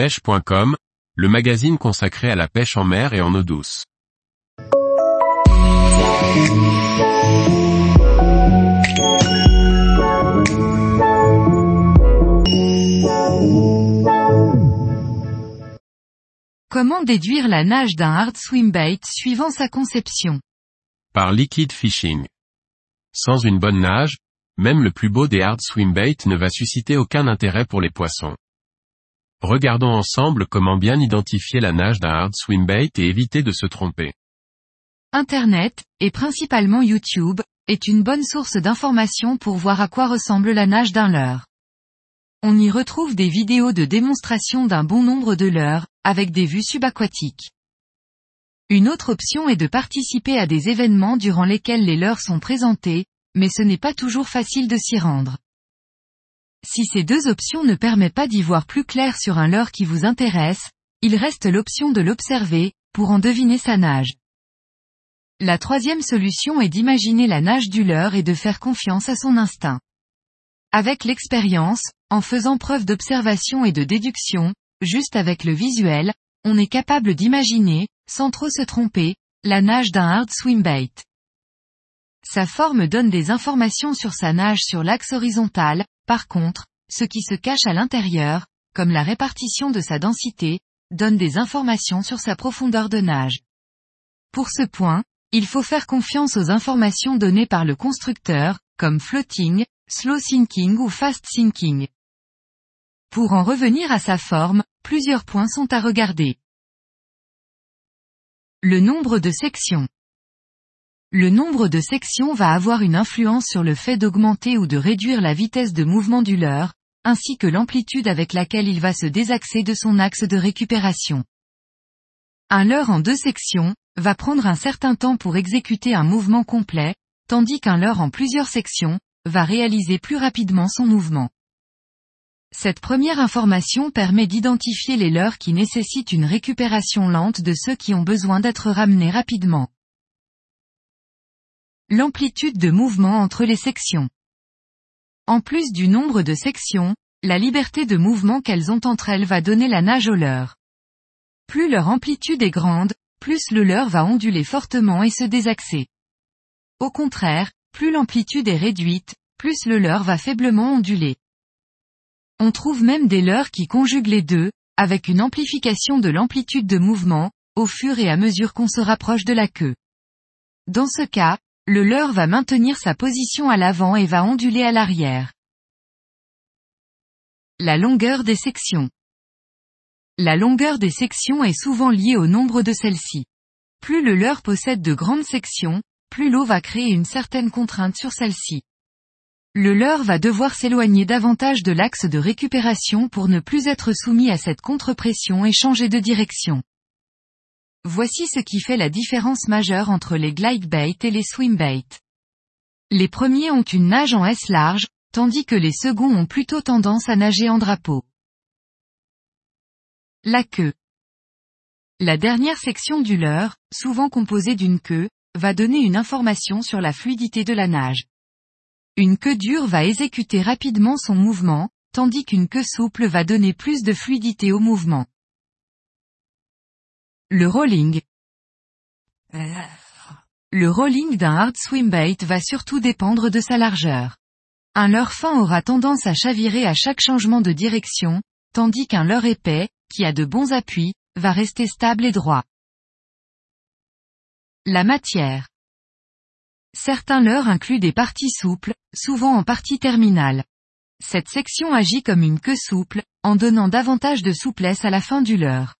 pêche.com, le magazine consacré à la pêche en mer et en eau douce. Comment déduire la nage d'un hard swimbait suivant sa conception? Par liquid fishing. Sans une bonne nage, même le plus beau des hard swimbait ne va susciter aucun intérêt pour les poissons. Regardons ensemble comment bien identifier la nage d'un hard swimbait et éviter de se tromper. Internet, et principalement YouTube, est une bonne source d'informations pour voir à quoi ressemble la nage d'un leurre. On y retrouve des vidéos de démonstration d'un bon nombre de leurres, avec des vues subaquatiques. Une autre option est de participer à des événements durant lesquels les leurres sont présentés, mais ce n'est pas toujours facile de s'y rendre. Si ces deux options ne permettent pas d'y voir plus clair sur un leurre qui vous intéresse, il reste l'option de l'observer, pour en deviner sa nage. La troisième solution est d'imaginer la nage du leurre et de faire confiance à son instinct. Avec l'expérience, en faisant preuve d'observation et de déduction, juste avec le visuel, on est capable d'imaginer, sans trop se tromper, la nage d'un hard swimbait. Sa forme donne des informations sur sa nage sur l'axe horizontal, par contre, ce qui se cache à l'intérieur, comme la répartition de sa densité, donne des informations sur sa profondeur de nage. Pour ce point, il faut faire confiance aux informations données par le constructeur, comme floating, slow sinking ou fast sinking. Pour en revenir à sa forme, plusieurs points sont à regarder. Le nombre de sections. Le nombre de sections va avoir une influence sur le fait d'augmenter ou de réduire la vitesse de mouvement du leurre, ainsi que l'amplitude avec laquelle il va se désaxer de son axe de récupération. Un leurre en deux sections, va prendre un certain temps pour exécuter un mouvement complet, tandis qu'un leurre en plusieurs sections, va réaliser plus rapidement son mouvement. Cette première information permet d'identifier les leurres qui nécessitent une récupération lente de ceux qui ont besoin d'être ramenés rapidement. L'amplitude de mouvement entre les sections. En plus du nombre de sections, la liberté de mouvement qu'elles ont entre elles va donner la nage au leurre. Plus leur amplitude est grande, plus le leurre va onduler fortement et se désaxer. Au contraire, plus l'amplitude est réduite, plus le leurre va faiblement onduler. On trouve même des leurres qui conjuguent les deux, avec une amplification de l'amplitude de mouvement, au fur et à mesure qu'on se rapproche de la queue. Dans ce cas, le leurre va maintenir sa position à l'avant et va onduler à l'arrière. La longueur des sections. La longueur des sections est souvent liée au nombre de celles-ci. Plus le leurre possède de grandes sections, plus l'eau va créer une certaine contrainte sur celle-ci. Le leurre va devoir s'éloigner davantage de l'axe de récupération pour ne plus être soumis à cette contre-pression et changer de direction. Voici ce qui fait la différence majeure entre les glide bait et les swim bait. Les premiers ont une nage en S large, tandis que les seconds ont plutôt tendance à nager en drapeau. La queue. La dernière section du leurre, souvent composée d'une queue, va donner une information sur la fluidité de la nage. Une queue dure va exécuter rapidement son mouvement, tandis qu'une queue souple va donner plus de fluidité au mouvement. Le rolling. Le rolling d'un hard swimbait va surtout dépendre de sa largeur. Un leurre fin aura tendance à chavirer à chaque changement de direction, tandis qu'un leurre épais, qui a de bons appuis, va rester stable et droit. La matière. Certains leurres incluent des parties souples, souvent en partie terminale. Cette section agit comme une queue souple, en donnant davantage de souplesse à la fin du leurre.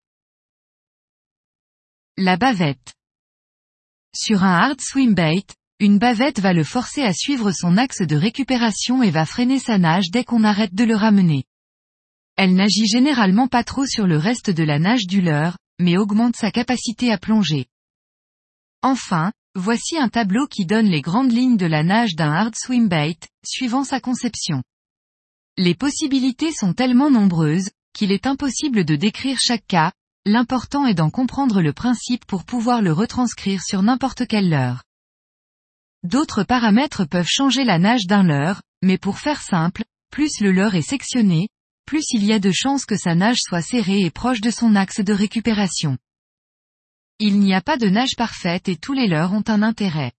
La bavette. Sur un hard swimbait, une bavette va le forcer à suivre son axe de récupération et va freiner sa nage dès qu'on arrête de le ramener. Elle n'agit généralement pas trop sur le reste de la nage du leurre, mais augmente sa capacité à plonger. Enfin, Voici un tableau qui donne les grandes lignes de la nage d'un hard swimbait, suivant sa conception. Les possibilités sont tellement nombreuses, qu'il est impossible de décrire chaque cas, l'important est d'en comprendre le principe pour pouvoir le retranscrire sur n'importe quelle leurre. D'autres paramètres peuvent changer la nage d'un leurre, mais pour faire simple, plus le leurre est sectionné, plus il y a de chances que sa nage soit serrée et proche de son axe de récupération. Il n'y a pas de nage parfaite et tous les leurres ont un intérêt.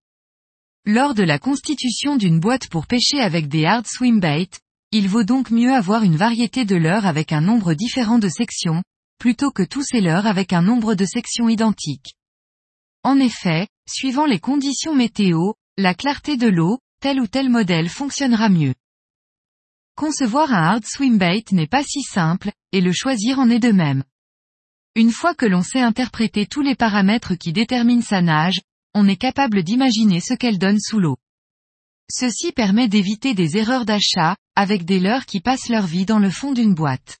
Lors de la constitution d'une boîte pour pêcher avec des hard swim bait, il vaut donc mieux avoir une variété de leurres avec un nombre différent de sections, plutôt que tous ces leurres avec un nombre de sections identiques. En effet, suivant les conditions météo, la clarté de l'eau, tel ou tel modèle fonctionnera mieux. Concevoir un hard swim bait n'est pas si simple, et le choisir en est de même. Une fois que l'on sait interpréter tous les paramètres qui déterminent sa nage, on est capable d'imaginer ce qu'elle donne sous l'eau. Ceci permet d'éviter des erreurs d'achat, avec des leurres qui passent leur vie dans le fond d'une boîte.